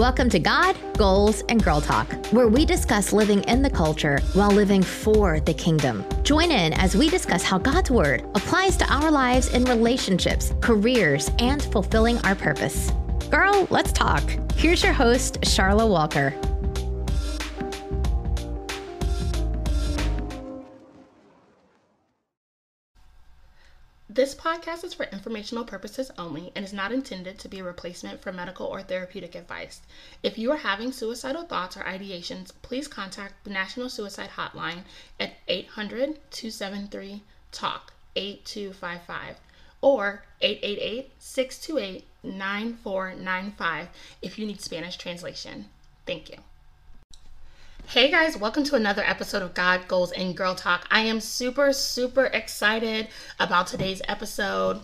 Welcome to God, Goals, and Girl Talk, where we discuss living in the culture while living for the kingdom. Join in as we discuss how God's Word applies to our lives in relationships, careers, and fulfilling our purpose. Girl, let's talk. Here's your host, Charla Walker. This podcast is for informational purposes only and is not intended to be a replacement for medical or therapeutic advice. If you are having suicidal thoughts or ideations, please contact the National Suicide Hotline at 800 273 TALK 8255 or 888 628 9495 if you need Spanish translation. Thank you. Hey guys, welcome to another episode of God, Goals, and Girl Talk. I am super, super excited about today's episode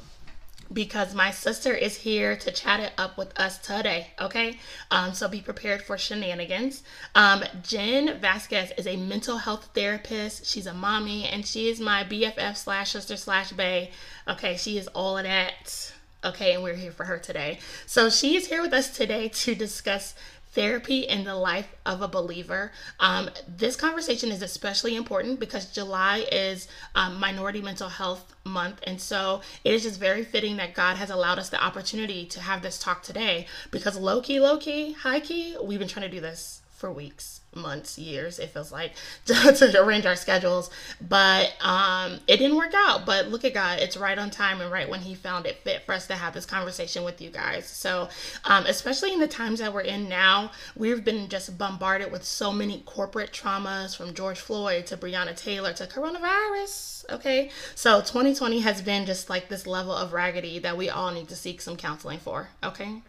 because my sister is here to chat it up with us today. Okay, um, so be prepared for shenanigans. Um, Jen Vasquez is a mental health therapist. She's a mommy, and she is my BFF slash sister slash bay. Okay, she is all of that. Okay, and we're here for her today. So she is here with us today to discuss therapy in the life of a believer. Um, this conversation is especially important because July is um, Minority Mental Health Month. And so it is just very fitting that God has allowed us the opportunity to have this talk today because low key, low key, high key, we've been trying to do this for weeks months, years, it feels like, to, to arrange our schedules. But um, it didn't work out. But look at God, it's right on time and right when He found it fit for us to have this conversation with you guys. So, um, especially in the times that we're in now, we've been just bombarded with so many corporate traumas from George Floyd to Breonna Taylor to coronavirus. Okay, so 2020 has been just like this level of raggedy that we all need to seek some counseling for. Okay,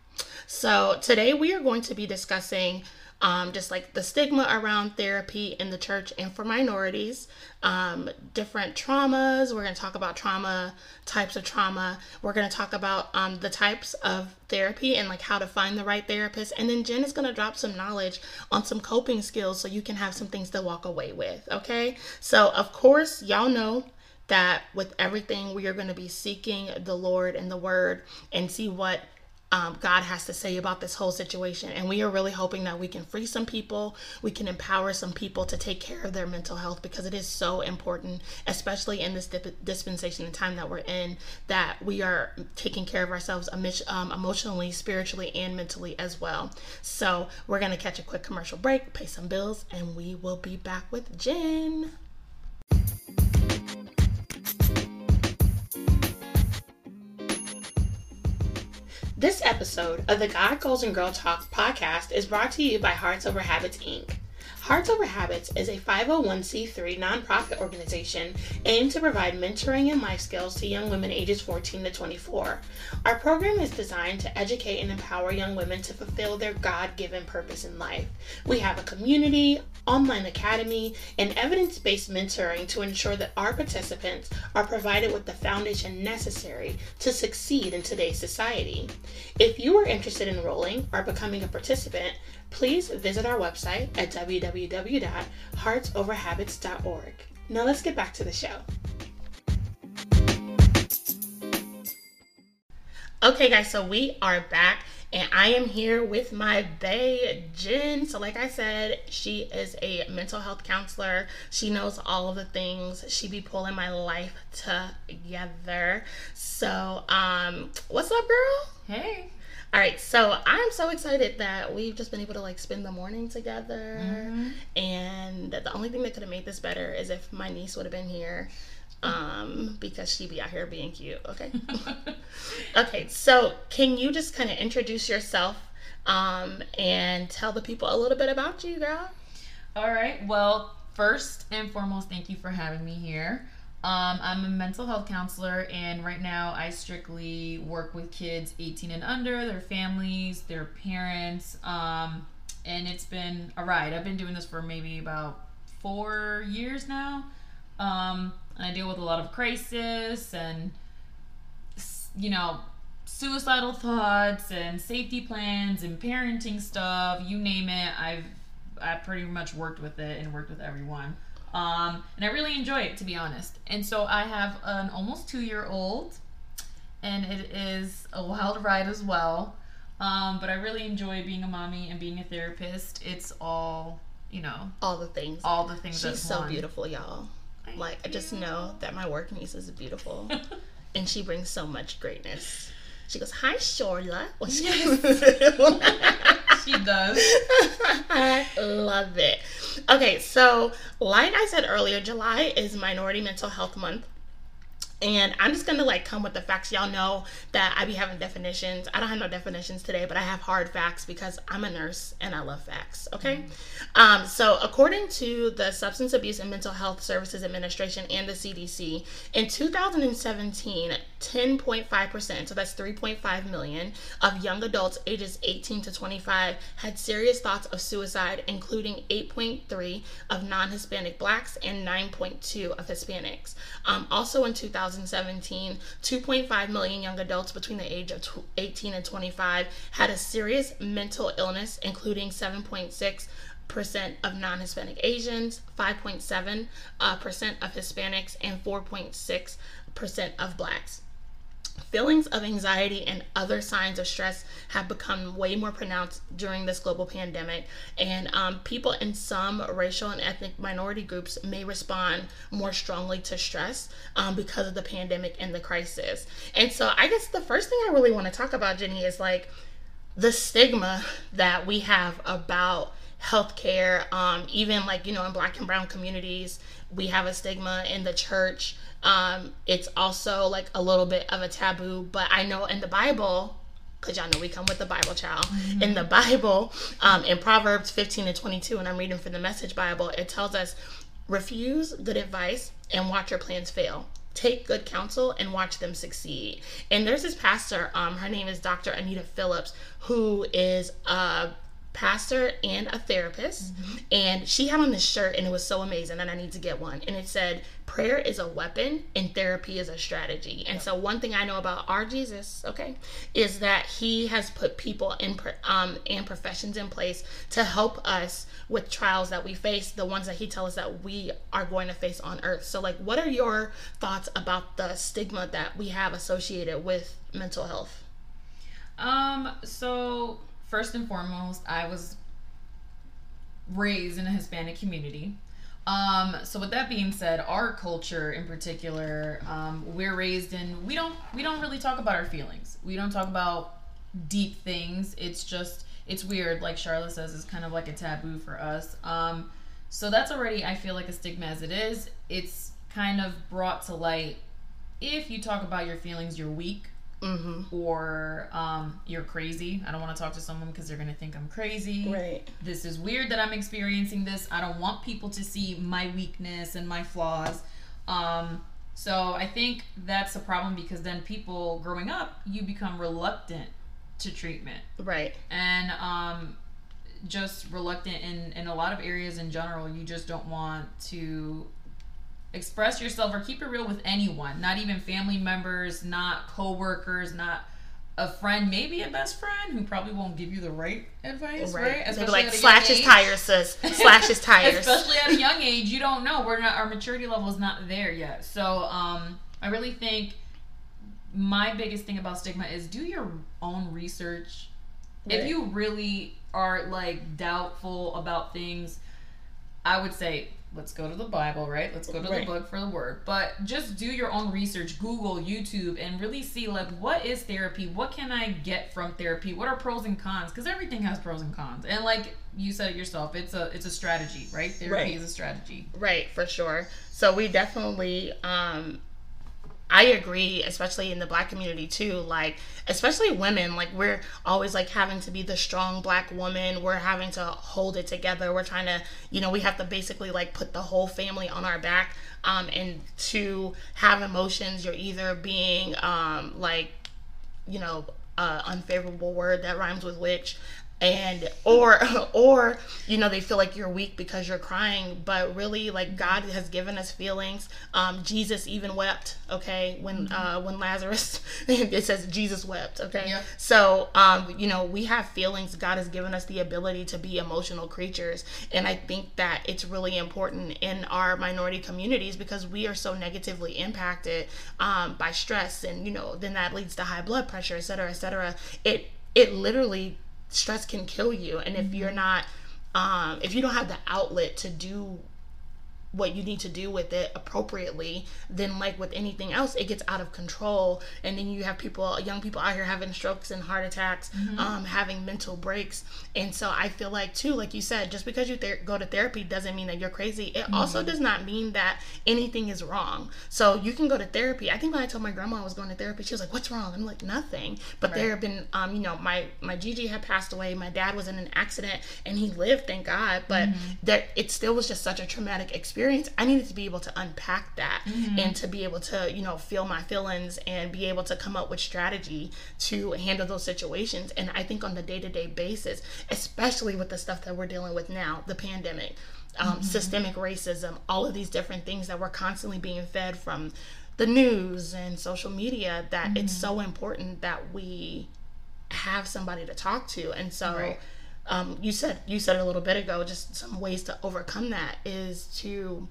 so today we are going to be discussing um, just like the stigma around therapy in the church and for minorities, um, different traumas. We're going to talk about trauma, types of trauma. We're going to talk about um, the types of therapy and like how to find the right therapist. And then Jen is going to drop some knowledge on some coping skills so you can have some things to walk away with. Okay. So, of course, y'all know that with everything, we are going to be seeking the Lord and the Word and see what um, God has to say about this whole situation. And we are really hoping that we can free some people, we can empower some people to take care of their mental health because it is so important, especially in this dip- dispensation and time that we're in, that we are taking care of ourselves um, emotionally, spiritually, and mentally as well. So we're going to catch a quick commercial break, pay some bills, and we will be back with Jen. This episode of the God Goals and Girl Talk podcast is brought to you by Hearts Over Habits Inc. Hearts Over Habits is a 501c3 nonprofit organization aimed to provide mentoring and life skills to young women ages 14 to 24. Our program is designed to educate and empower young women to fulfill their God given purpose in life. We have a community, online academy, and evidence based mentoring to ensure that our participants are provided with the foundation necessary to succeed in today's society. If you are interested in enrolling or becoming a participant, please visit our website at www.heartsoverhabits.org. Now let's get back to the show. Okay, guys, so we are back and I am here with my bae Jen. So, like I said, she is a mental health counselor. She knows all of the things. She be pulling my life together. So, um, what's up, girl? Hey. All right, so I'm so excited that we've just been able to like spend the morning together, Mm-hmm. and the only thing that could have made this better is if my niece would have been here, um, because she'd be out here being cute. Okay. okay, so can you just kind of introduce yourself, um, and tell the people a little bit about you, girl? All right. Well, first and foremost, thank you for having me here. Um, I'm a mental health counselor, and right now I strictly work with kids 18 and under, their families, their parents, um, and it's been a ride. I've been doing this for maybe about four years now. Um, and I deal with a lot of crisis and, you know, suicidal thoughts and safety plans and parenting stuff. You name it, I've I pretty much worked with it and worked with everyone. Um, and I really enjoy it, to be honest. And so I have an almost two year old, and it is a wild ride as well. Um, but I really enjoy being a mommy and being a therapist. It's all, you know, All the things. all the things She's so one. beautiful, y'all. Like I just know that my work niece is beautiful, and she brings so much greatness. She goes, "Hi, Shorla." Well, she- does. I love it. Okay, so like I said earlier, July is Minority Mental Health Month. And I'm just gonna like come with the facts. Y'all know that I be having definitions. I don't have no definitions today, but I have hard facts because I'm a nurse and I love facts. Okay. Um, so according to the Substance Abuse and Mental Health Services Administration and the CDC, in 2017, 10.5%, so that's 3.5 million, of young adults ages 18 to 25 had serious thoughts of suicide, including 8.3 of non-Hispanic blacks and 9.2 of Hispanics. Um, also in 2017, 2.5 million young adults between the age of 18 and 25 had a serious mental illness, including 7.6 percent of non-Hispanic Asians, 5.7 uh, percent of Hispanics, and 4.6 percent of Blacks. Feelings of anxiety and other signs of stress have become way more pronounced during this global pandemic, and um, people in some racial and ethnic minority groups may respond more strongly to stress um, because of the pandemic and the crisis. And so, I guess the first thing I really want to talk about, Jenny, is like the stigma that we have about healthcare um, even like you know in black and brown communities we have a stigma in the church. Um, it's also like a little bit of a taboo but i know in the bible because y'all know we come with the bible child in the bible um, in proverbs 15 and 22 and i'm reading from the message bible it tells us refuse good advice and watch your plans fail. Take good counsel and watch them succeed. And there's this pastor um, her name is dr anita phillips who is a pastor and a therapist and she had on this shirt and it was so amazing and i need to get one. And it said prayer is a weapon and therapy is a strategy. And so one thing i know about our jesus okay is that he has put people in um, and professions in place to help us with trials that we face the ones that he tells us that we are going to face on earth. So like what are your thoughts about the stigma that we have associated with mental health? Um, so first and foremost, I was raised in a Hispanic community. Um, so with that being said, our culture in particular, um, we're raised in we don't we don't really talk about our feelings. We don't talk about deep things. It's just it's weird, like Charlotte says, it's kind of like a taboo for us. Um, so that's already I feel like a stigma as it is. It's kind of brought to light if you talk about your feelings, you're weak or um, you're crazy. I don't want to talk to someone because they're going to think I'm crazy. right This is weird that I'm experiencing this. I don't want people to see my weakness and my flaws. Um, so I think that's a problem because then people growing up, you become reluctant to treatment right and um, just reluctant in, in a lot of areas in general. You just don't want to express yourself or keep it real with anyone, not even family members, not coworkers, not a friend, maybe a best friend who probably won't give you the right advice, right? They'd be like, slash his tires, sis. Slash his tires. Especially at a young age, you don't know. We're not our maturity level is not there yet. So um, I really think my biggest thing about stigma is do your own research. If you really are like doubtful about things, I would say let's go to the Bible, right? Let's go to Right. the book for the word. But just do your own research, Google, YouTube, and really see like what is therapy? What can I get from therapy? What are pros and cons? Because everything has pros and cons. And like you said it yourself, it's a it's a strategy, right? Therapy Right. is a strategy. Right, for sure. So we definitely um I agree, especially in the black community too. Like, especially women, like we're always like having to be the strong black woman. We're having to hold it together. We're trying to, you know, we have to basically like put the whole family on our back. Um, and to have emotions, you're either being um like, you know, uh, unfavorable word that rhymes with witch and or or you know they feel like you're weak because you're crying but really like god has given us feelings. Um jesus even wept okay when uh when lazarus it says jesus wept okay? Yep. so um you know we have feelings. God has given us the ability to be emotional creatures. And i think that it's really important in our minority communities because we are so negatively impacted um by stress and you know then that leads to high blood pressure et cetera et cetera. It it literally stress can kill you. And if you're not um if you don't have the outlet to do what you need to do with it appropriately then like with anything else it gets out of control. And then you have people young people out here having strokes and heart attacks um having mental breaks. And so i feel like too like you said just because you ther- go to therapy doesn't mean that you're crazy. It also does not mean that anything is wrong. So you can go to therapy. I think when i told my grandma i was going to therapy she was like what's wrong? I'm like nothing. But there have been um you know my my gigi had passed away. My dad was in an accident and he lived thank god. But that it still was just such a traumatic experience i needed to be able to unpack that mm-hmm. and to be able to you know feel my feelings and be able to come up with strategy to handle those situations. And i think on the day-to-day basis especially with the stuff that we're dealing with now the pandemic um, mm-hmm. systemic racism all of these different things that we're constantly being fed from the news and social media that it's mm-hmm. so important that we have somebody to talk to. And so Right. Um, you said you said a little bit ago just some ways to overcome that is to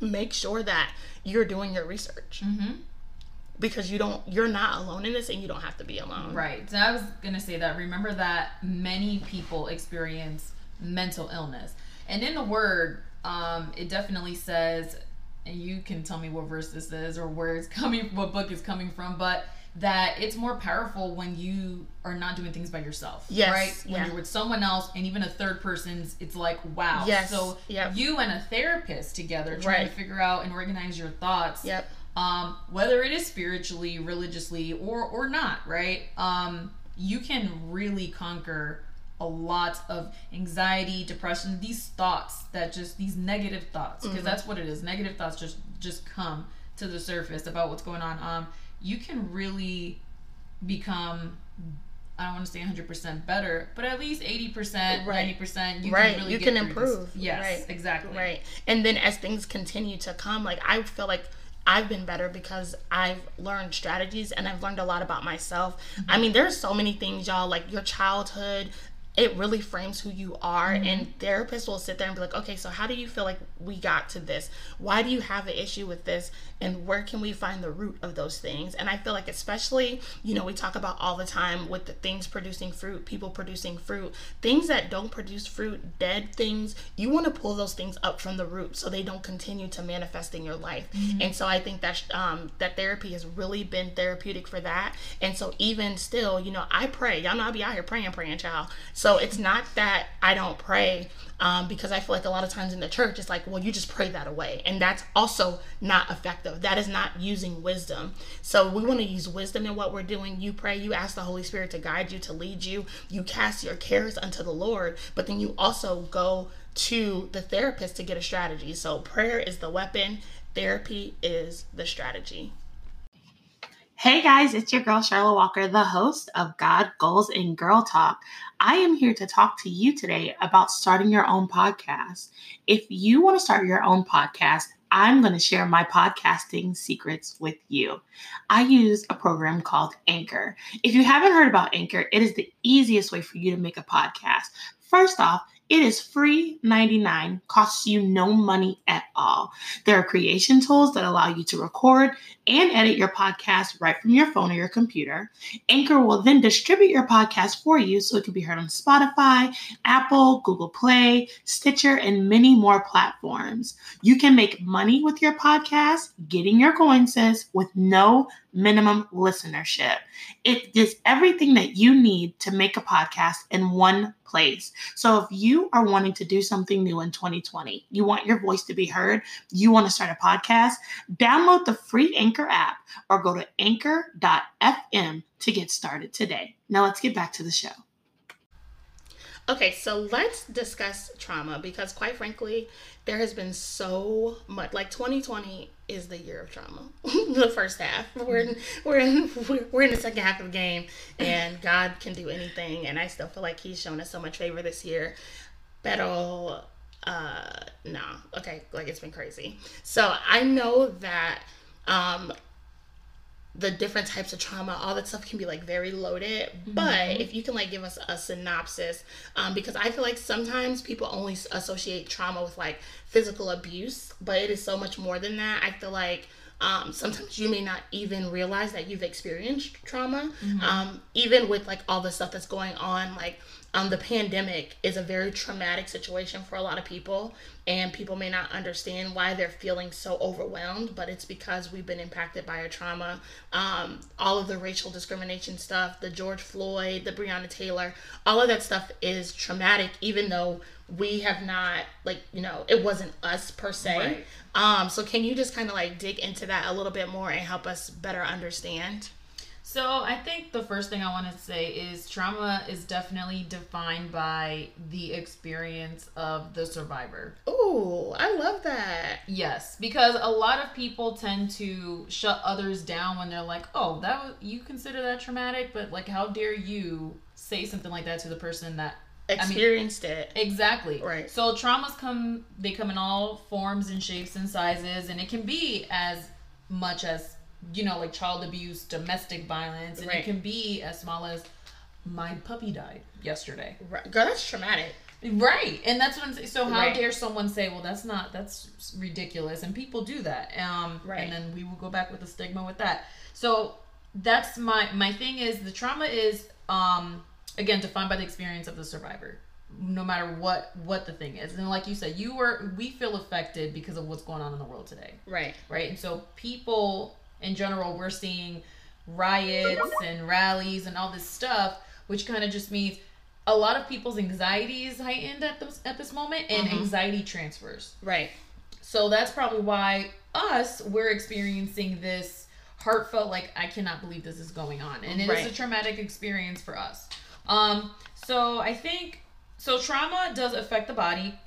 make sure that you're doing your research Mm-hmm. because you don't you're not alone in this and you don't have to be alone Right. So I was gonna say that. Remember that many people experience mental illness, and in the word, um, it definitely says, and you can tell me what verse this is or where it's coming, what book it's coming from, but that it's more powerful when you are not doing things by yourself. Yes, Right. When yeah. you're with someone else, and even a third person's, it's like wow. Yes, So yep. you and a therapist together trying Right. to figure out and organize your thoughts yep um, whether it is spiritually, religiously, or or not, right? Um, you can really conquer a lot of anxiety, depression, these thoughts that just these negative thoughts, because that's what it is. Negative thoughts just just come to the surface about what's going on. Um, you can really become. I don't want to say 100% better, but at least 80%, Right. 90%. You right can really you get can through this. improve Yes, right exactly. right and then as things continue to come like i feel like I've been better because I've learned strategies and I've learned a lot about myself. I mm-hmm. mean, there's so many things, y'all, like your childhood, it really frames who you are. Mm-hmm. And therapists will sit there and be like, okay, so how do you feel like we got to this? Why do you have an issue with this? And where can we find the root of those things? And I feel like, especially, you know, we talk about all the time with the things producing fruit, people producing fruit, things that don't produce fruit, dead things, you want to pull those things up from the root so they don't continue to manifest in your life. And so I think that um, that therapy has really been therapeutic for that. And so even still, you know, I pray. Y'all know I be out here praying, praying, child. So it's not that I don't pray um, because I feel like a lot of times in the church it's like, well, you just pray that away, and that's also not effective. That is not using wisdom. So we want to use wisdom in what we're doing. You pray, you ask the Holy Spirit to guide you, to lead you. You cast your cares unto the Lord, but then you also go to the therapist to get a strategy. So prayer is the weapon, therapy is the strategy. Hey guys, it's your girl Charlotte Walker, the host of God, Goals, and Girl Talk. I am here to talk to you today about starting your own podcast. If you want to start your own podcast, I'm going to share my podcasting secrets with you. I use a program called Anchor. If you haven't heard about Anchor, it is the easiest way for you to make a podcast. First off, it is free 99, costs you no money at all. There are creation tools that allow you to record and edit your podcast right from your phone or your computer. Anchor will then distribute your podcast for you so it can be heard on Spotify, Apple, Google Play, Stitcher, and many more platforms. You can make money with your podcast, getting your coins with no minimum listenership. It is everything that you need to make a podcast in one place. So if you are wanting to do something new in 2020, you want your voice to be heard, you want to start a podcast, download the free Anchor app or go to anchor.fm to get started today. Now let's get back to the show. Okay, so let's discuss trauma because, quite frankly, there has been so much. Like 2020 is the year of trauma. the first half, we're in, we're in we're in the second half of the game, and God can do anything. And I still feel like He's shown us so much favor this year. Pero, uh, no, okay, like it's been crazy. So I know that um the different types of trauma, all that stuff can be like very loaded. Mm-hmm. But if you can like give us a synopsis, um, because I feel like sometimes people only associate trauma with like physical abuse, but it is so much more than that. I feel like um, sometimes you may not even realize that you've experienced trauma, mm-hmm. um, even with like all the stuff that's going on, like um, the pandemic is a very traumatic situation for a lot of people, and people may not understand why they're feeling so overwhelmed, but it's because we've been impacted by a trauma. Um, all of the racial discrimination stuff, the George Floyd, the Breonna Taylor, all of that stuff is traumatic, even though we have not, like, you know, it wasn't us per se. Right. Um, so, can you just kind of like dig into that a little bit more and help us better understand? So I think the first thing I want to say is trauma is definitely defined by the experience of the survivor. Oh, I love that. Yes, because a lot of people tend to shut others down when they're like, "Oh, that you consider that traumatic, but like how dare you say something like that to the person that experienced I mean, it. Exactly. Right. So traumas come they come in all forms and shapes and sizes and it can be as much as you know, like child abuse, domestic violence, and right. it can be as small as my puppy died yesterday. Right. Girl, that's traumatic. Right, and that's what I'm saying. So how right. dare someone say, "Well, that's not that's ridiculous," and people do that. Um, right. And then we will go back with the stigma with that. So that's my my thing is the trauma is um again defined by the experience of the survivor no matter what what the thing is and like you said you were we feel affected because of what's going on in the world today right right and so people in general, we're seeing riots and rallies and all this stuff, which kind of just means a lot of people's anxiety is heightened at this at this moment, and mm-hmm. anxiety transfers. Right. So that's probably why us we're experiencing this heartfelt like I cannot believe this is going on, and it right. is a traumatic experience for us. Um. So I think so. Trauma does affect the body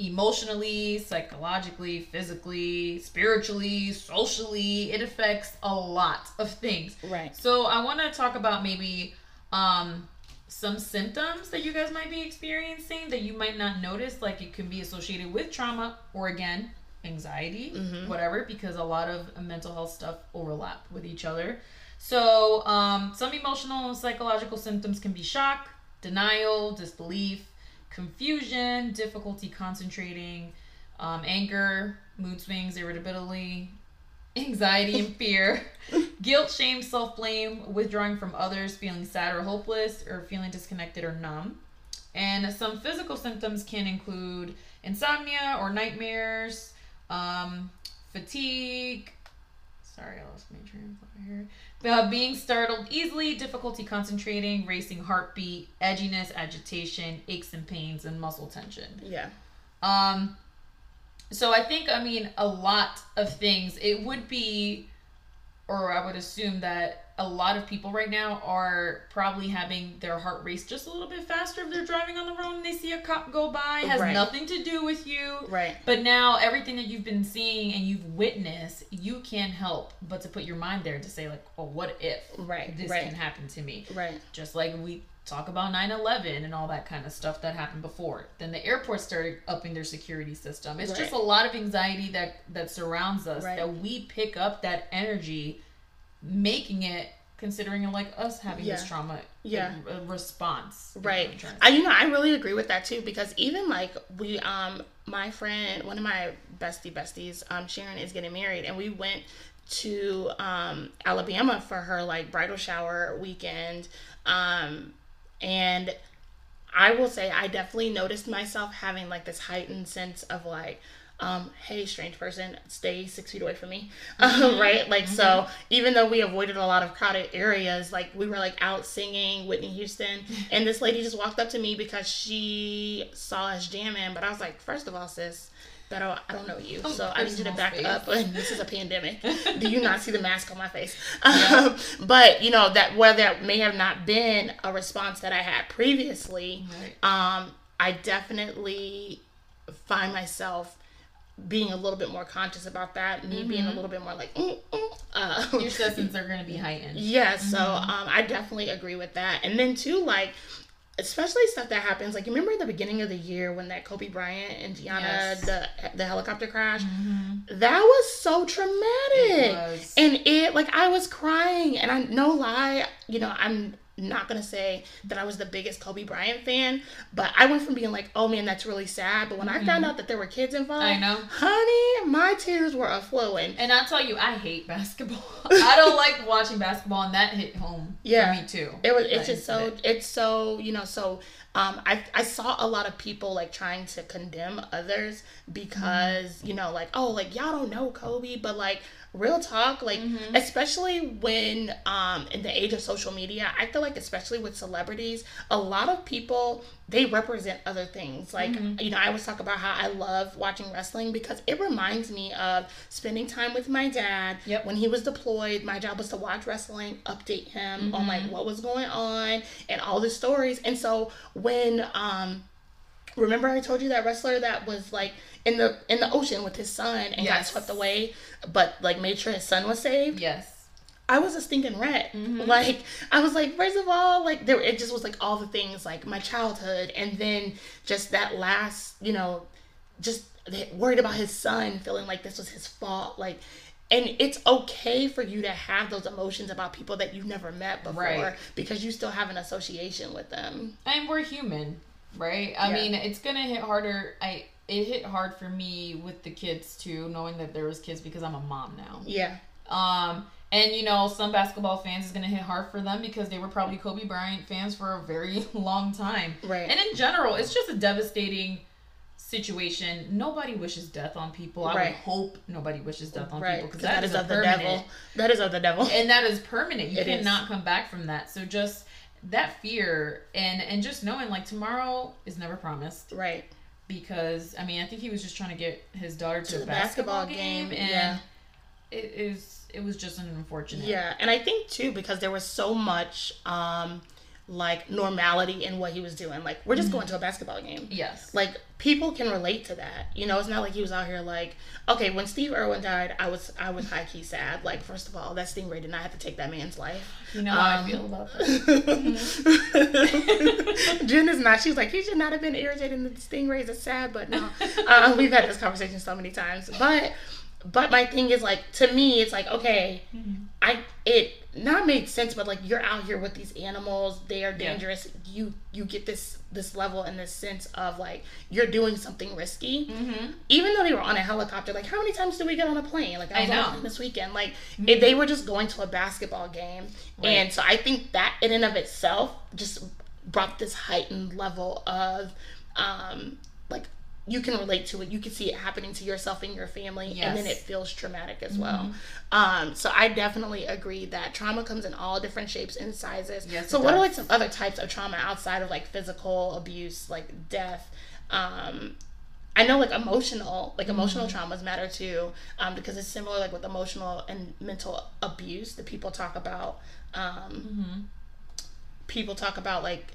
emotionally, psychologically, physically, spiritually, socially. It affects a lot of things. Right. So I want to talk about maybe um some symptoms that you guys might be experiencing that you might not notice like it can be associated with trauma or again anxiety mm-hmm. whatever because a lot of mental health stuff overlap with each other so um, some emotional and psychological symptoms can be shock denial disbelief confusion, difficulty concentrating, um, anger, mood swings, irritability, anxiety and fear, guilt, shame, self blame, withdrawing from others, feeling sad or hopeless, or feeling disconnected or numb. And some physical symptoms can include insomnia or nightmares, um, fatigue. Sorry, I lost my train of thought here. Uh, being startled easily, difficulty concentrating, racing heartbeat, edginess, agitation, aches and pains, and muscle tension. Yeah. Um. So I think I mean a lot of things. It would be, or I would assume that a lot of people right now are probably having their heart race just a little bit faster if they're driving on the road and they see a cop go by. It has right. nothing to do with you. Right. But now everything that you've been seeing and you've witnessed, you can't help but to put your mind there to say like, oh, what if right. this right. can happen to me? Right. Just like we talk about 9-11 and all that kind of stuff that happened before then the airport started upping their security system it's right. just a lot of anxiety that that surrounds us right. that we pick up that energy making it considering like us having this trauma Yeah. like, response. Right. I you know I really agree with that too because even like we um my friend one of my bestie besties um Sharon is getting married and we went to um Alabama for her like bridal shower weekend um and I will say I definitely noticed myself having like this heightened sense of like, um, hey, strange person, stay six feet away from me. Um, right? Like, so even though we avoided a lot of crowded areas, like we were like out singing Whitney Houston, and this lady just walked up to me because she saw us jamming. But I was like, first of all, sis, but I I don't know you, so I need you to back space. up. this is a pandemic. Do you not see the mask on my face? Um, but you know that where that may have not been a response that I had previously, um, I definitely find myself being a little bit more conscious about that. Me being a little bit more like, mm, mm, uh, Your sessions are going to be heightened. yeah, so um, I definitely agree with that. And then too, like, especially stuff that happens. Like, you remember at the beginning of the year when that Kobe Bryant and Gianna Yes. the the helicopter crash? That was so traumatic. was. And it like I was crying, and I no lie, you know, I'm not gonna say that I was the biggest Kobe Bryant fan, but I went from being like, oh man, that's really sad. But when I found mm-hmm. out that there were kids involved, I know. honey, my tears were a flowing. And I'll tell you, I hate basketball. I don't like watching basketball, and that hit home Yeah. for me too. It was. It's just so. incident. It's so. You know. So. Um. I. I saw a lot of people like trying to condemn others because you know like oh like y'all don't know Kobe but like real talk like especially when um in the age of social media I feel like especially with celebrities a lot of people they represent other things like you know I always talk about how I love watching wrestling because it reminds me of spending time with my dad Yep. when he was deployed my job was to watch wrestling update him on like what was going on and all the stories and so when um remember i told you that wrestler that was like in the in the ocean with his son and got swept away but like made sure his son was saved Yes. I was a stinking rat. Like I was like, first of all, like there, it just was like all the things, like my childhood, and then just that last, you know, just worried about his son, feeling like this was his fault, like. And it's okay for you to have those emotions about people that you've never met before Right. because you still have an association with them. and we're human, right? I Yeah. mean, it's gonna hit harder. I it hit hard for me with the kids too, knowing that there was kids because I'm a mom now. Yeah. Um, and you know, some basketball fans is gonna hit hard for them because they were probably Kobe Bryant fans for a very long time. Right. And in general, it's just a devastating situation. Nobody wishes death on people. I Right. would hope nobody wishes death on Right. people Because because that is of the devil. That is of the devil. and that is permanent. You It is. cannot come back from that. So just that fear and and just knowing like tomorrow is never promised Right. because I mean I think he was just trying to get his daughter to, To a basketball, basketball game, game, and yeah. it is it was just an unfortunate. Yeah, and I think too because there was so much um like normality in what he was doing. Like we're just going to a basketball game. Yes. Like people can relate to that. You know, it's not like he was out here like, okay, when Steve Irwin died, I was I was high key sad. Like first of all, that Stingray did not have to take that man's life. you know how um, I feel about that. Jen is not. She's like, he should not have been irritated. in The stingrays are sad, but no. uh, we've had this conversation so many times. But, but my thing is like, to me, it's like, okay, I it not made sense, but like you're out here with these animals. They are Yeah. dangerous. You you get this this level and this sense of like you're doing something risky. Mm-hmm. Even though they were on a helicopter, like how many times do we get on a plane? Like I I was on a know. Mm-hmm. plane this weekend. Like if they were just going to a basketball game, and so I think that in and of itself just brought this heightened level of um like you can relate to it. You can see it happening to yourself and your family and then it feels traumatic as well. Um so i definitely agree that trauma comes in all different shapes and sizes. Yes, so what are like some other types of trauma outside of like physical abuse like death? Um I know like emotional, like emotional traumas matter too, um, because it's similar like with emotional and mental abuse that people talk about. Um, People talk about like,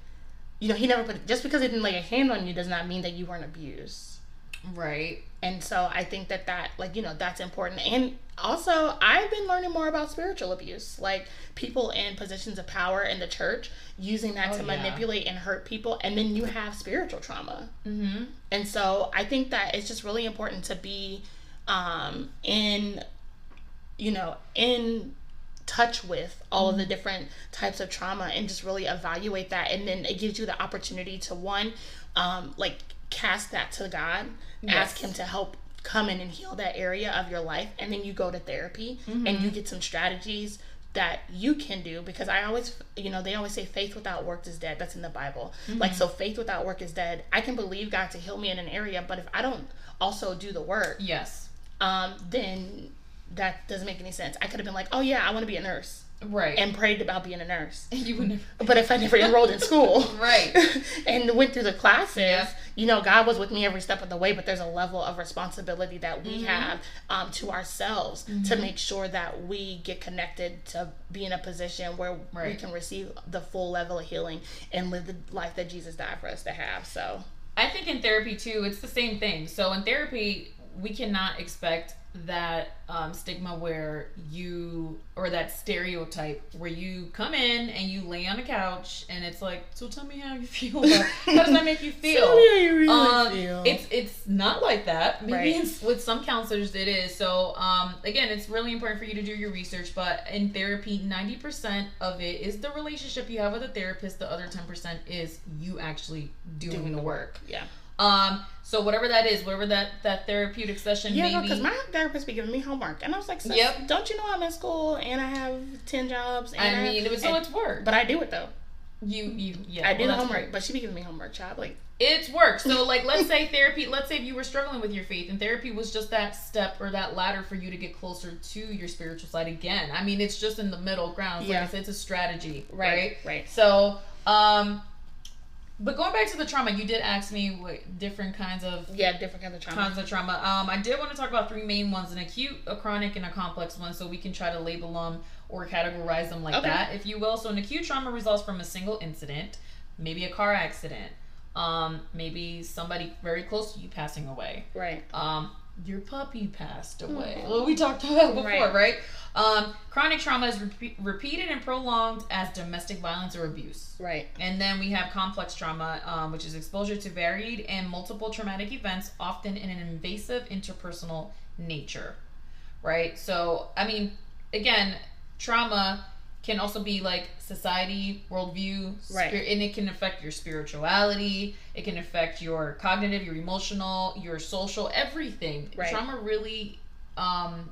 you know, he never put just because he didn't lay a hand on you does not mean that you weren't abused. right. And so I think that that like you know that's important. And also I've been learning more about spiritual abuse, like people in positions of power in the church using that Oh, to yeah. manipulate and hurt people, and then you have spiritual trauma. Mm-hmm. And so I think that it's just really important to be um, in, you know, in touch with all of the different types of trauma and just really evaluate that. And then it gives you the opportunity to one um like cast that to god ask him to help come in and heal that area of your life and then you go to therapy and you get some strategies that you can do because I always you know they always say faith without work is dead. That's in the Bible. Like so faith without work is dead. I can believe God to heal me in an area but if I don't also do the work Yes. um then that doesn't make any sense I could have been like oh yeah I want to be a nurse Right. and prayed about being a nurse you would never. but if I never enrolled in school Right. and went through the classes, Yeah. you know, God was with me every step of the way, but there's a level of responsibility that we Mm-hmm. have um, to ourselves to make sure that we get connected to be in a position where we can receive the full level of healing and live the life that Jesus died for us to have. So, I think in therapy too, it's the same thing. So in therapy, we cannot expect that um, stigma where you or that stereotype where you come in and you lay on a couch and it's like, so tell me how you feel. About, how does that make you feel? Tell me how you really um, feel. It's it's not like that. Maybe Right. it's, with some counselors it is. So um, again, it's really important for you to do your research. But in therapy, ninety percent of it is the relationship you have with a therapist. The other ten percent is you actually doing, doing the the work. yeah. Um, so whatever that is, whatever that that therapeutic session Yeah, because my therapist be giving me homework, and I was like, Yep. "Don't you know I'm in school and I have ten jobs?" And I mean, it was so and- it's work. but I do it though. you you yeah. I do the homework, but she be giving me homework, child. Like, It's work. So like let's say therapy let's say if you were struggling with your faith and therapy was just that step or that ladder for you to get closer to your spiritual side again. I mean it's just in the middle ground. Like Yeah. I said, it's a strategy. Right, Right. right. So um but going back to the trauma, you did ask me what different kinds of yeah, different kinds of trauma. kinds of trauma. Um, I did want to talk about three main ones: an acute, a chronic, and a complex one. So we can try to label them or categorize them like Okay. that, if you will. So an acute trauma results from a single incident, maybe a car accident, um, maybe somebody very close to you passing away. Right. Um, your puppy passed away. Well, we talked about before, Right. right? Um, chronic trauma is repeat, repeated and prolonged as domestic violence or abuse. Right. And then we have complex trauma, um, which is exposure to varied and multiple traumatic events, often in an invasive interpersonal nature. Right? So, I mean, again, trauma can also be like society, worldview, Right. spir- and it can affect your spirituality, it can affect your cognitive, your emotional, your social, everything. Right. Trauma really, um,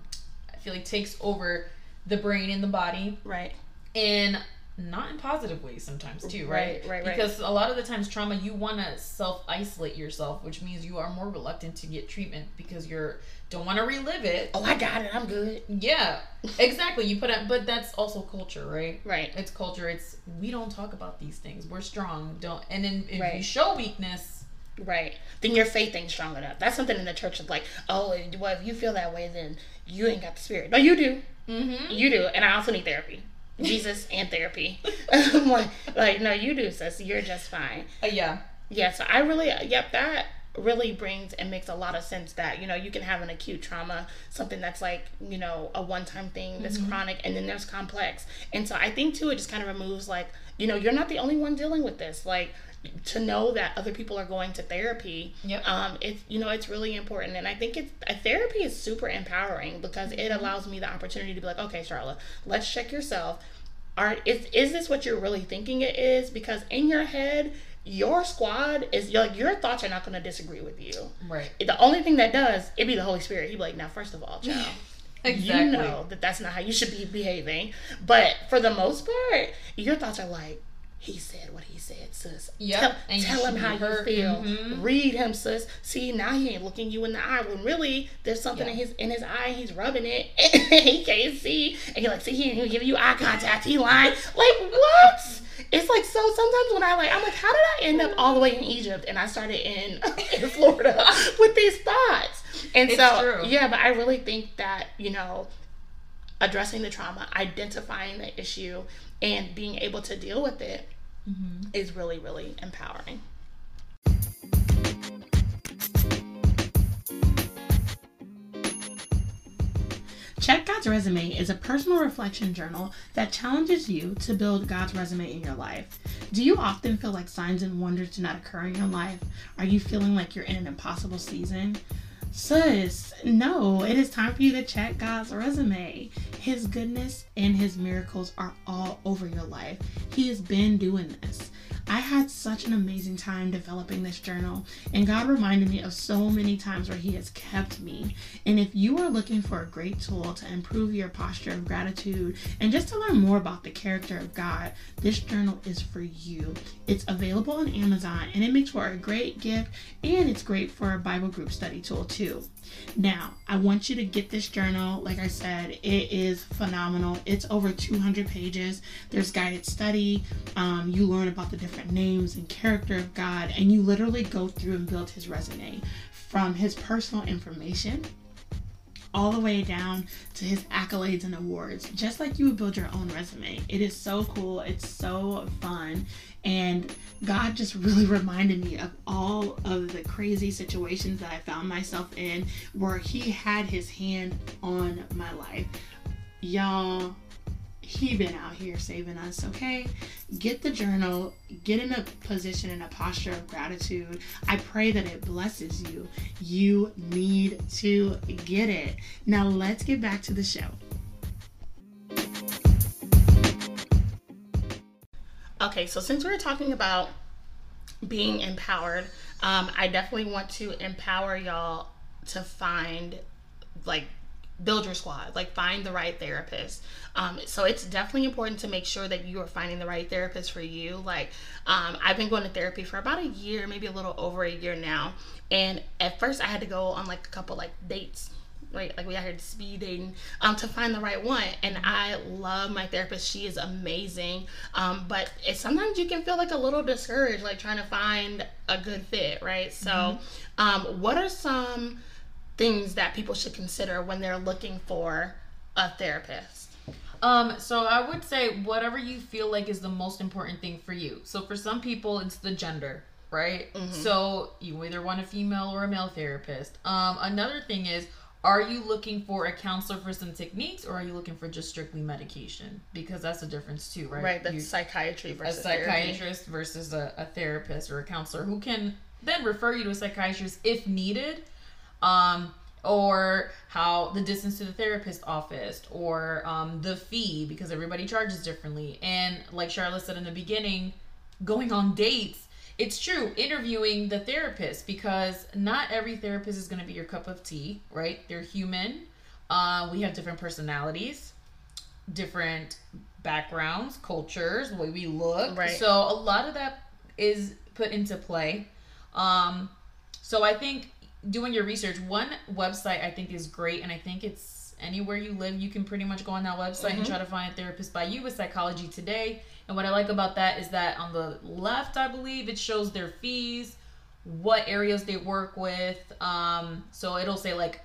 I feel like, takes over the brain and the body Right. in not in positive ways sometimes too right Right, right, right. because a lot of the times trauma you want to self isolate yourself which means you are more reluctant to get treatment because you're don't want to relive it Oh, I got it. I'm good. yeah exactly you put it but that's also culture right Right. it's culture it's we don't talk about these things we're strong don't and then if you show weakness Right. Then your faith ain't strong enough. That's something in the church is like, oh, well, if you feel that way, then you ain't got the spirit. No, you do. mm-hmm. You do. And I also need therapy. Jesus and therapy. Like, like, no, you do, sis. You're just fine. uh, yeah Yeah, so I really, yep, that really brings and makes a lot of sense that, you know, you can have an acute trauma, something that's like, you know, a one time thing that's chronic, and then there's complex. And so I think, too, it just kind of removes, like, you know, you're not the only one dealing with this. Like, to know that other people are going to therapy, Yep. um, it's you know it's really important, and I think it's therapy is super empowering because it allows me the opportunity to be like, okay, Charlotte, let's check yourself are is is this what you're really thinking it is? Because in your head, your squad is your your thoughts are not going to disagree with you. right The only thing that does it be the Holy Spirit. He'd be like, now first of all, child. exactly You know that that's not how you should be behaving, but for the most part, your thoughts are like, he said what he said, sis. Yep, Tell, tell him how be you heard. feel. Mhm. Read him, sis. See now he ain't looking you in the eye when really there's something Yeah. in his in his eye. He's rubbing it. And he can't see, and you're like, see, he ain't giving you eye contact. He lying. Like what? It's like so. Sometimes when I like, I'm like, how did I end up all the way in Egypt and I started in in Florida with these thoughts? And It's so true. yeah, but I really think that you know addressing the trauma, identifying the issue, and being able to deal with it mm-hmm. is really, really empowering. Check God's Resume is a personal reflection journal that challenges you to build God's resume in your life. Do you often feel like signs and wonders do not occur in your life? Are you feeling like you're in an impossible season? Sis, no, it is time for you to check God's resume. His goodness and his miracles are all over your life. He has been doing this. I had such an amazing time developing this journal, and God reminded me of so many times where He has kept me. And if you are looking for a great tool to improve your posture of gratitude and just to learn more about the character of God, this journal is for you. It's available on Amazon and it makes for a great gift and it's great for a Bible group study tool too. Now, I want you to get this journal. Like I said, it is phenomenal. It's over 200 pages. There's guided study. Um, you learn about the different names and character of God, and you literally go through and build his resume from his personal information all the way down to his accolades and awards, just like you would build your own resume. It is so cool. It's so fun. And God just really reminded me of all of the crazy situations that I found myself in where He had His hand on my life. Y'all, he been out here saving us okay? Get the journal get in a position in a posture of gratitude. I pray that it blesses you. You need to get it. Now let's get back to the show. Okay so since we we're talking about being empowered um, i definitely want to empower y'all to find like build your squad like find the right therapist. Um, so it's definitely important to make sure that you are finding the right therapist for you. Like um, i've been going to therapy for about a year maybe a little over a year now. And at first i had to go on like a couple like dates right? Like we had speed dating um, to find the right one. And i love my therapist. She is amazing. Um, but it's sometimes you can feel like a little discouraged like trying to find a good fit right? So mm-hmm. um, what are some things that people should consider when they're looking for a therapist? Um, so I would say whatever you feel like is the most important thing for you. So for some people, it's the gender, right? Mm-hmm. So you either want a female or a male therapist. Um, another thing is, are you looking for a counselor for some techniques, or are you looking for just strictly medication? Because that's a difference too, right? Right. That's you, psychiatry versus a psychiatrist therapy. versus a, a therapist or a counselor who can then refer you to a psychiatrist if needed um, or how the distance to the therapist office or um, the fee because everybody charges differently. And like charlotte said in the beginning going on dates it's true interviewing the therapist because not every therapist is going to be your cup of tea right? They're human. Uh, we have different personalities different backgrounds cultures the way we look. Right. So a lot of that is put into play. Um, so i think doing your research, one website I think is great, and I think it's anywhere you live, you can pretty much go on that website mm-hmm. and try to find a therapist by you with Psychology Today. And what I like about that is that on the left, I believe it shows their fees, what areas they work with. Um, so it'll say like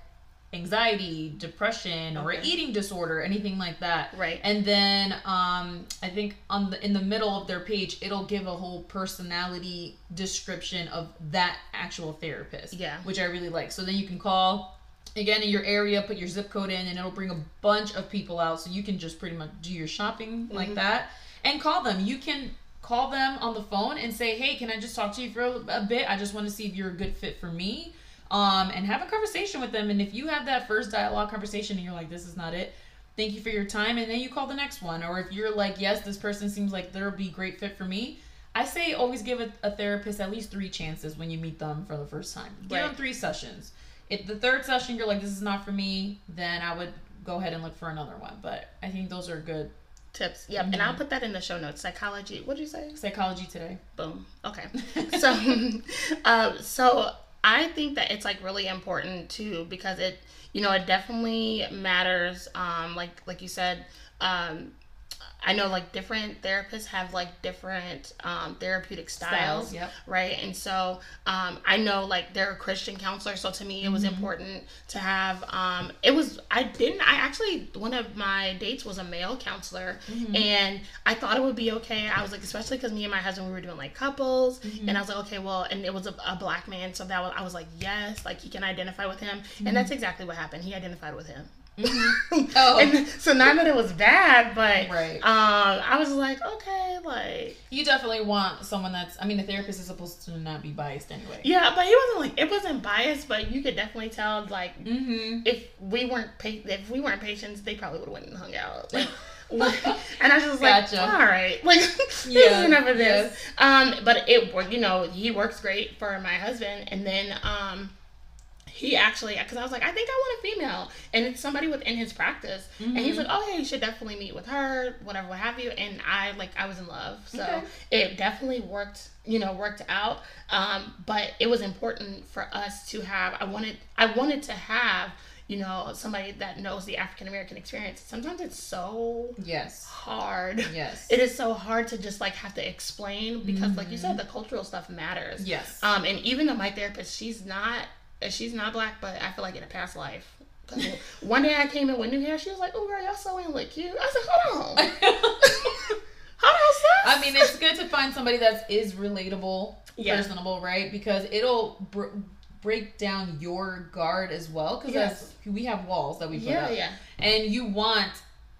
anxiety, depression, okay. or eating disorder, anything like that. Right. And then um, I think on the in the middle of their page, it'll give a whole personality description of that actual therapist. Yeah. Which I really like. So then you can call again in your area, put your zip code in, and it'll bring a bunch of people out. So you can just pretty much do your shopping mm-hmm. like that and call them. You can call them on the phone and say, "Hey, can I just talk to you for a, a bit? I just want to see if you're a good fit for me." Um, and have a conversation with them. And if you have that first dialogue conversation and you're like, this is not it, thank you for your time, and then you call the next one. Or if you're like, yes, this person seems like they'll be great fit for me, I say always give a, a therapist at least three chances when you meet them for the first time. Give right. them three sessions. If the third session you're like, this is not for me, then I would go ahead and look for another one. But I think those are good tips. Yep, mm-hmm. and I'll put that in the show notes. Psychology. What did you say? Psychology today. Boom. Okay. so, uh, so I think that it's like really important too because it, you know, it definitely matters. Um, like like you said, um, I know like different therapists have like different um, therapeutic styles, styles yep. right? And so um, I know like they're a Christian counselor, so to me it was mm-hmm. important to have. Um, it was I didn't I actually one of my dates was a male counselor, mm-hmm. and I thought it would be okay. I was like especially because me and my husband we were doing like couples, mm-hmm. and I was like okay well, and it was a, a, black man, so that was I was like yes, like he can identify with him, and that's mm-hmm. exactly what happened. He identified with him Mm-hmm. Oh. and so not that it was bad, but right. um, I was like, okay, like you definitely want someone that's. I mean, a therapist is supposed to not be biased anyway. Yeah, but he wasn't like it wasn't biased, but you could definitely tell like mm-hmm. if we weren't pa- if we weren't patients, they probably would have went and hung out. Like, and I was just like, gotcha. all right, like yeah, enough of this. Yes. Um, but it, you know, he works great for my husband, and then um, he actually, because I was like, I think I want a female, and it's somebody within his practice, mm-hmm. and he's mm-hmm. like, oh yeah, you should definitely meet with her, whatever, what have you, and I like, I was in love, so okay. it definitely worked, you know, worked out. Um, but it was important for us to have. I wanted, I wanted to have you know, somebody that knows the African American experience. Sometimes it's so yes hard. Yes, it is so hard to just like have to explain because, mm-hmm. like you said, the cultural stuff matters. Yes. Um, and even though my therapist, she's not, she's not black, but I feel like in a past life. One day I came in with new hair. She was like, "Oh, girl, y'all sewing look cute." I said, "Hold on." How else? I mean, it's good to find somebody that is relatable, yeah. personable, right? Because it'll br- break down your guard as well because yes. we have walls that we put yeah, up. Yeah. And you want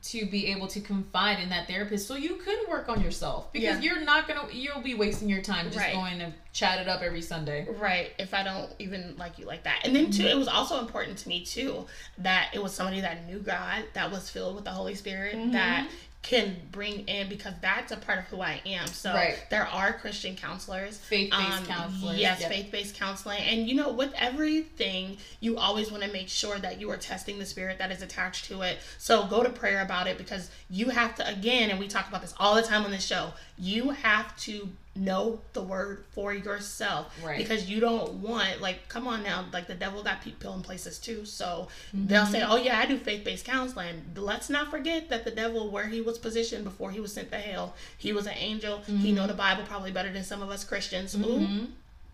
to be able to confide in that therapist so you could work on yourself because yeah. you're not gonna you'll be wasting your time just right. going to chat it up every sunday right if i don't even like you like that and then too it was also important to me too that it was somebody that knew god that was filled with the holy spirit mm-hmm. that can bring in because that's a part of who I am. So right. there are Christian counselors, faith based um, counselors. Yes, yep. faith based counseling. And you know, with everything, you always want to make sure that you are testing the spirit that is attached to it. So go to prayer about it because you have to, again, and we talk about this all the time on this show, you have to know the word for yourself right because you don't want like come on now like the devil got people in places too so mm-hmm. they'll say oh yeah i do faith-based counseling let's not forget that the devil where he was positioned before he was sent to hell he was an angel mm-hmm. he know the bible probably better than some of us christians mm-hmm.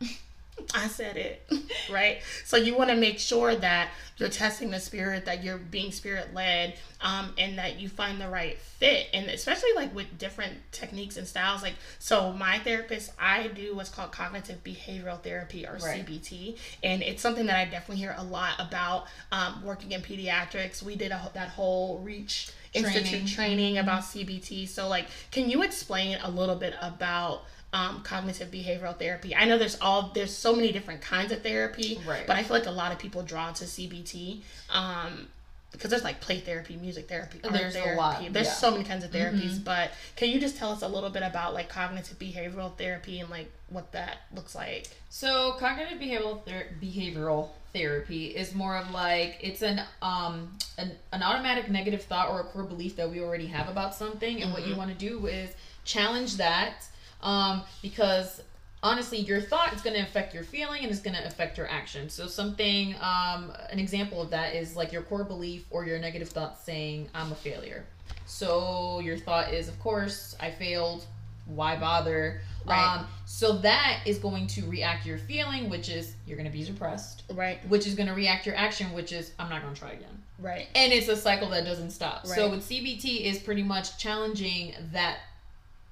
I said it, right? So you want to make sure that you're testing the spirit, that you're being spirit led, um, and that you find the right fit. And especially like with different techniques and styles. Like, so my therapist, I do what's called cognitive behavioral therapy or right. CBT. And it's something that I definitely hear a lot about um, working in pediatrics. We did a, that whole reach training. institute training about CBT. So, like, can you explain a little bit about? Um, cognitive behavioral therapy. I know there's all there's so many different kinds of therapy, right. but I feel like a lot of people draw to CBT um, because there's like play therapy, music therapy, art there's therapy. A lot. There's yeah. so many kinds of therapies, mm-hmm. but can you just tell us a little bit about like cognitive behavioral therapy and like what that looks like? So cognitive behavioral ther- behavioral therapy is more of like it's an um an, an automatic negative thought or a core belief that we already have about something, and mm-hmm. what you mm-hmm. want to do is challenge that um, because honestly your thought is going to affect your feeling and it's going to affect your action so something um, an example of that is like your core belief or your negative thought saying i'm a failure. So your thought is of course i failed. Why bother? Right. um, so that is going to react your feeling which is you're going to be depressed right. Which is going to react your action which is i'm not going to try again. Right. And it's a cycle that doesn't stop. Right. so with cbt is pretty much challenging that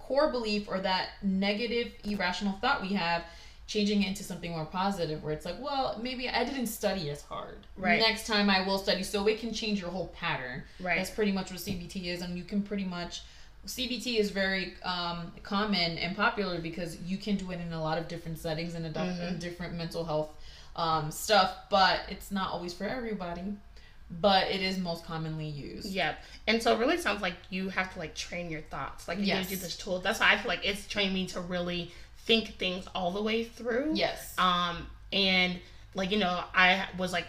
core belief or that negative irrational thought we have changing it into something more positive where it's like well maybe i didn't study as hard. Right. Next time i will study. So it can change your whole pattern. Right. That's pretty much what cbt is and you can pretty much cbt is very um, common and popular because you can do it in a lot of different settings and mm-hmm. different mental health um, stuff but it's not always for everybody but it is most commonly used. Yep. And so it really sounds like you have to like train your thoughts. Like you yes. do this tool. That's why I feel like it's trained me to really think things all the way through. Yes. Um and like you know I was like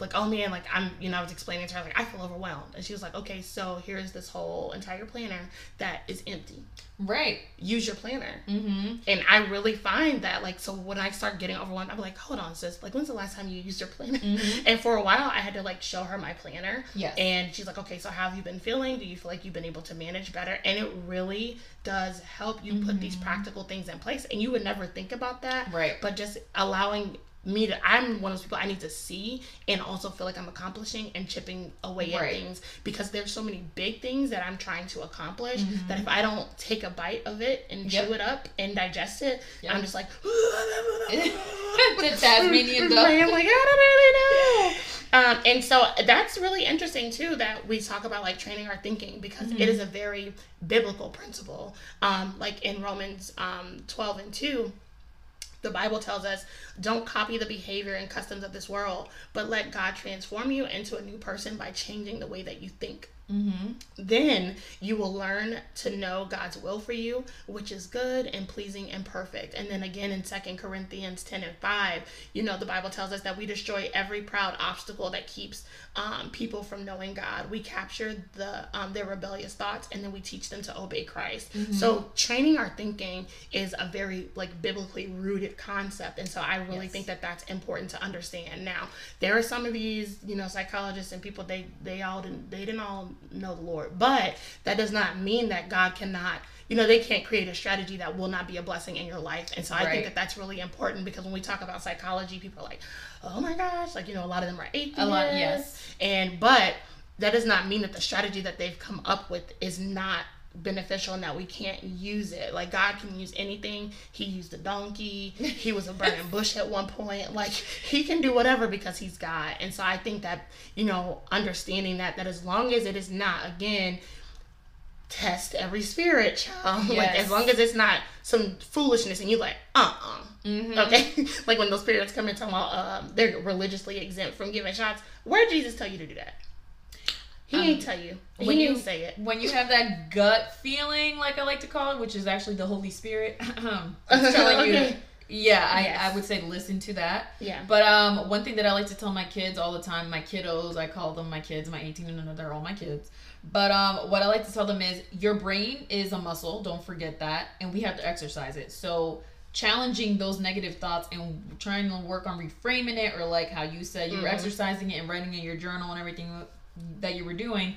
like, oh man, like I'm, you know, I was explaining to her, like, I feel overwhelmed. And she was like, okay, so here's this whole entire planner that is empty. Right. Use your planner. Mm-hmm. And I really find that, like, so when I start getting overwhelmed, I'm like, hold on, sis, like, when's the last time you used your planner? Mm-hmm. And for a while, I had to, like, show her my planner. Yes. And she's like, okay, so how have you been feeling? Do you feel like you've been able to manage better? And it really does help you mm-hmm. put these mm-hmm. practical things in place. And you would never think about that. Right. But just allowing me to I'm one of those people I need to see and also feel like I'm accomplishing and chipping away right. at things because there's so many big things that I'm trying to accomplish mm-hmm. that if I don't take a bite of it and yep. chew it up and digest it, yep. I'm just like the Tasmanian dog. I'm like, I don't really know. Um, and so that's really interesting too that we talk about like training our thinking because it is a very biblical principle. Um, like in Romans um, 12 and 2, the Bible tells us, don't copy the behavior and customs of this world, but let God transform you into a new person by changing the way that you think. Then you will learn to know God's will for you, which is good and pleasing and perfect. And then again in Second Corinthians 10 and 5, you know, the Bible tells us that we destroy every proud obstacle that keeps um, people from knowing God. We capture the um, their rebellious thoughts and then we teach them to obey Christ. So training our thinking is a very like biblically rooted concept. And so I really Yes. think that that's important to understand. Now, there are some of these, you know, psychologists and people they they all didn't they didn't all know the Lord, but that does not mean that God cannot. You know, they can't create a strategy that will not be a blessing in your life. And so I Right. think that that's really important because when we talk about psychology, people are like, "Oh my gosh!" Like you know, a lot of them are atheists. A lot, yes. And but that does not mean that the strategy that they've come up with is not beneficial and that we can't use it. Like God can use anything. He used a donkey. He was a burning bush at one point. Like he can do whatever because he's God. And so I think that, you know, understanding that that as long as it is not again test every spirit, child. Like as long as it's not some foolishness and you like, uh-uh. Okay? like when those spirits come in talking about um, they're religiously exempt from giving shots. Where did Jesus tell you to do that? He ain't tell you. He when you say it. when you have that gut feeling, like I like to call it, which is actually the Holy Spirit, it's telling you. Okay. To, yeah, I, Yes. I would say listen to that. Yeah. But um, one thing that I like to tell my kids all the time, my kiddos, I call them my kids, my 18 and under, they're all my kids. But um, what I like to tell them is your brain is a muscle. Don't forget that, and we have to exercise it. So challenging those negative thoughts and trying to work on reframing it, or like how you said you were exercising it and writing in your journal and everything that you were doing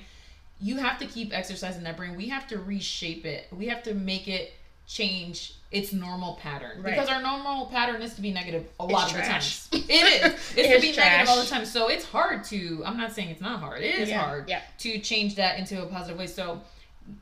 you have to keep exercising that brain. We have to reshape it. We have to make it change its normal pattern Right. because our normal pattern is to be negative a lot of trash. the times. It is. It's, to be trash. negative all the time. So it's hard to. I'm not saying it's not hard. It is Yeah, hard yeah. to change that into a positive way. So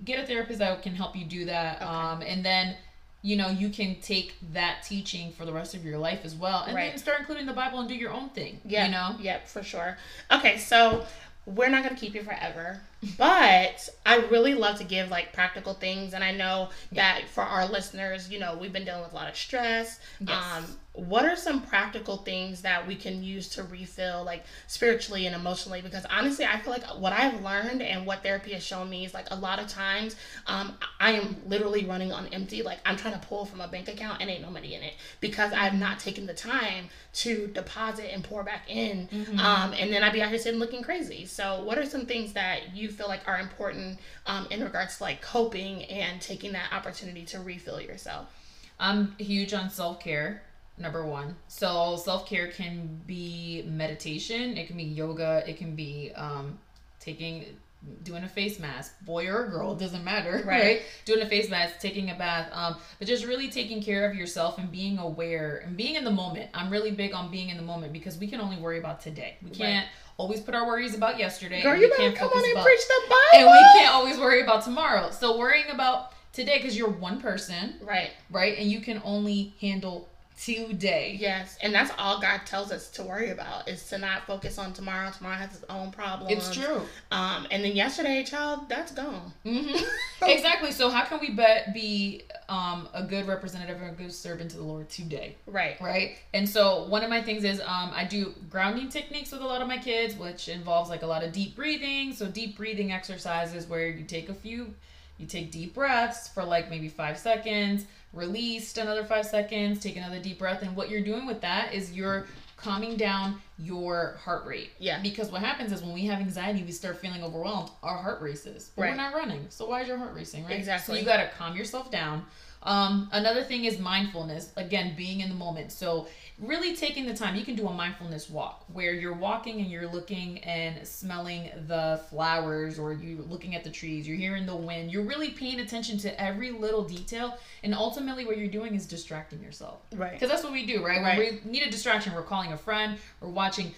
get a therapist that can help you do that. Um, and then you know you can take that teaching for the rest of your life as well, and Right. then start including the Bible and do your own thing. Yeah. You know. Yep, for sure. Okay, so we're not gonna keep you forever, but I really love to give like practical things, and I know that for our listeners, you know, we've been dealing with a lot of stress. Yes. Um, what are some practical things that we can use to refill, like spiritually and emotionally? Because honestly, I feel like what I've learned and what therapy has shown me is like a lot of times, um, I am literally running on empty. Like I'm trying to pull from a bank account and ain't no money in it because I've not taken the time to deposit and pour back in. Um, and then I'd be out here sitting looking crazy. So, what are some things that you feel like are important um, in regards to like coping and taking that opportunity to refill yourself? I'm huge on self care. Number one. So self care can be meditation. It can be yoga. It can be um, taking, doing a face mask, boy or girl, doesn't matter, Right. right? Doing a face mask, taking a bath, um, but just really taking care of yourself and being aware and being in the moment. I'm really big on being in the moment because we can only worry about today. We can't always put our worries about yesterday. Girl, you better can't come on and about- preach the Bible. and we can't always worry about tomorrow. So worrying about today because you're one person, Right. right? And you can only handle today. Yes, and that's all God tells us to worry about is to not focus on tomorrow. Tomorrow has its own problems. It's true. Um, and then yesterday, child, that's gone. hmm exactly. So how can we be, be um, a good representative and a good servant to the Lord today? Right. Right. And so one of my things is um, I do grounding techniques with a lot of my kids, which involves like a lot of deep breathing. So deep breathing exercises where you take a few, you take deep breaths for like maybe five seconds, released another five seconds, take another deep breath. And what you're doing with that is you're calming down your heart rate. Yeah. Because what happens is when we have anxiety, we start feeling overwhelmed, our heart races. But Right. we're not running. So why is your heart racing, right? Exactly. So you got to calm yourself down. Um, another thing is mindfulness. Again, being in the moment. So really taking the time. You can do a mindfulness walk where you're walking and you're looking and smelling the flowers, or you're looking at the trees. You're hearing the wind. You're really paying attention to every little detail. And ultimately, what you're doing is distracting yourself. Right. Because that's what we do, right? Right. When we need a distraction, we're calling a friend, we're watching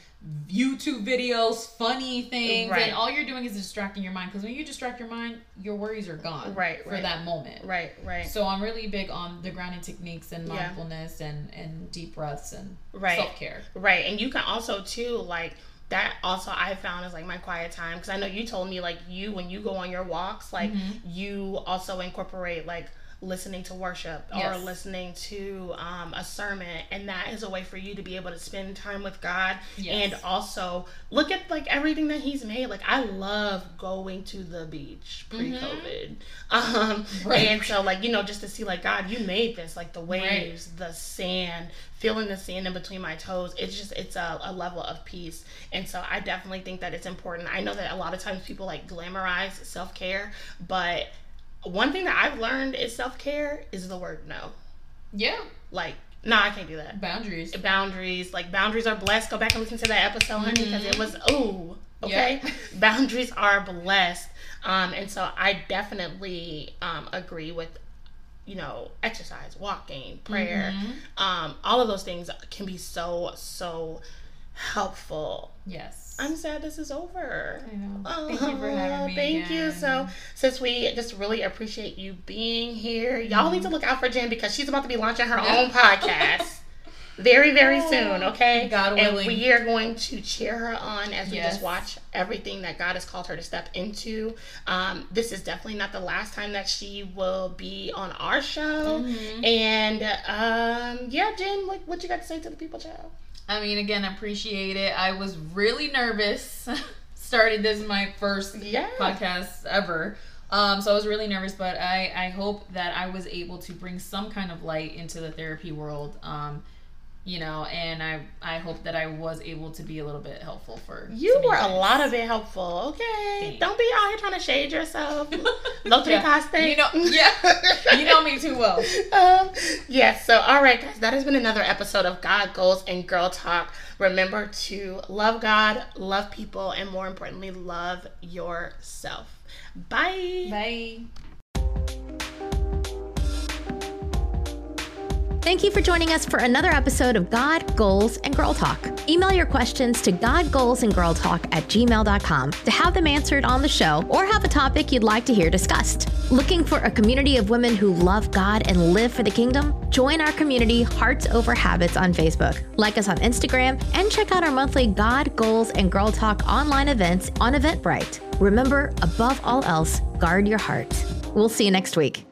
YouTube videos, funny things, Right. and all you're doing is distracting your mind. Because when you distract your mind, your worries are gone, Right, for right. that moment. Right. Right. So I'm really big on the grounding techniques and Yeah. mindfulness and and deep breaths and Right. self care. Right. And you can also too like that also I found is like my quiet time because I know you told me like you when you go on your walks like Mm-hmm. you also incorporate like listening to worship or listening to um, a sermon and that is a way for you to be able to spend time with god. Yes. and also look at like everything that he's made. Like i love going to the beach pre-covid. Um Right. and so like you know just to see like god you made this like the waves the sand feeling the sand in between my toes. It's just it's a, a level of peace. And so i definitely think that it's important. I know that a lot of times people like glamorize self-care but one thing that i've learned is self-care is the word no. Yeah. like no i can't do that. Boundaries. boundaries. Like boundaries are blessed. Go back and listen to that episode honey because it was ooh okay? Yeah. boundaries are blessed. Um and so i definitely um agree with you know exercise walking prayer. Um all of those things can be so so helpful. Yes. I'm sad this is over I know. Thank you for having me. Thank you. So, since we just really appreciate you being here, y'all need to Mm-hmm. look out for Jen because she's about to be launching her own podcast very, very soon. Okay, Oh, God and we are going to cheer her on as we Yes. just watch everything that God has called her to step into. Um, this is definitely not the last time that she will be on our show. Mm-hmm. And um, yeah, Jen, what, what you got to say to the people, child? I mean, again, appreciate it. I was really nervous. Started this my first Yeah. podcast ever. Um, so I was really nervous, but I, I hope that I was able to bring some kind of light into the therapy world. Um, you know, and I I hope that I was able to be a little bit helpful for You were a lot of it helpful. Okay, Thanks. don't be out here trying to shade yourself. Low three Yeah. cost You know, yeah, you know me too well. um, yes. So, all right, guys, that has been another episode of God Goals and Girl Talk. Remember to love God, love people, and more importantly, love yourself. Bye. Bye. Thank you for joining us for another episode of God, Goals, and Girl Talk. Email your questions to godgoalsandgirltalk at gmail.com to have them answered on the show or have a topic you'd like to hear discussed. Looking for a community of women who love God and live for the kingdom? Join our community, Hearts Over Habits, on Facebook. Like us on Instagram and check out our monthly God, Goals, and Girl Talk online events on Eventbrite. Remember, above all else, guard your heart. We'll see you next week.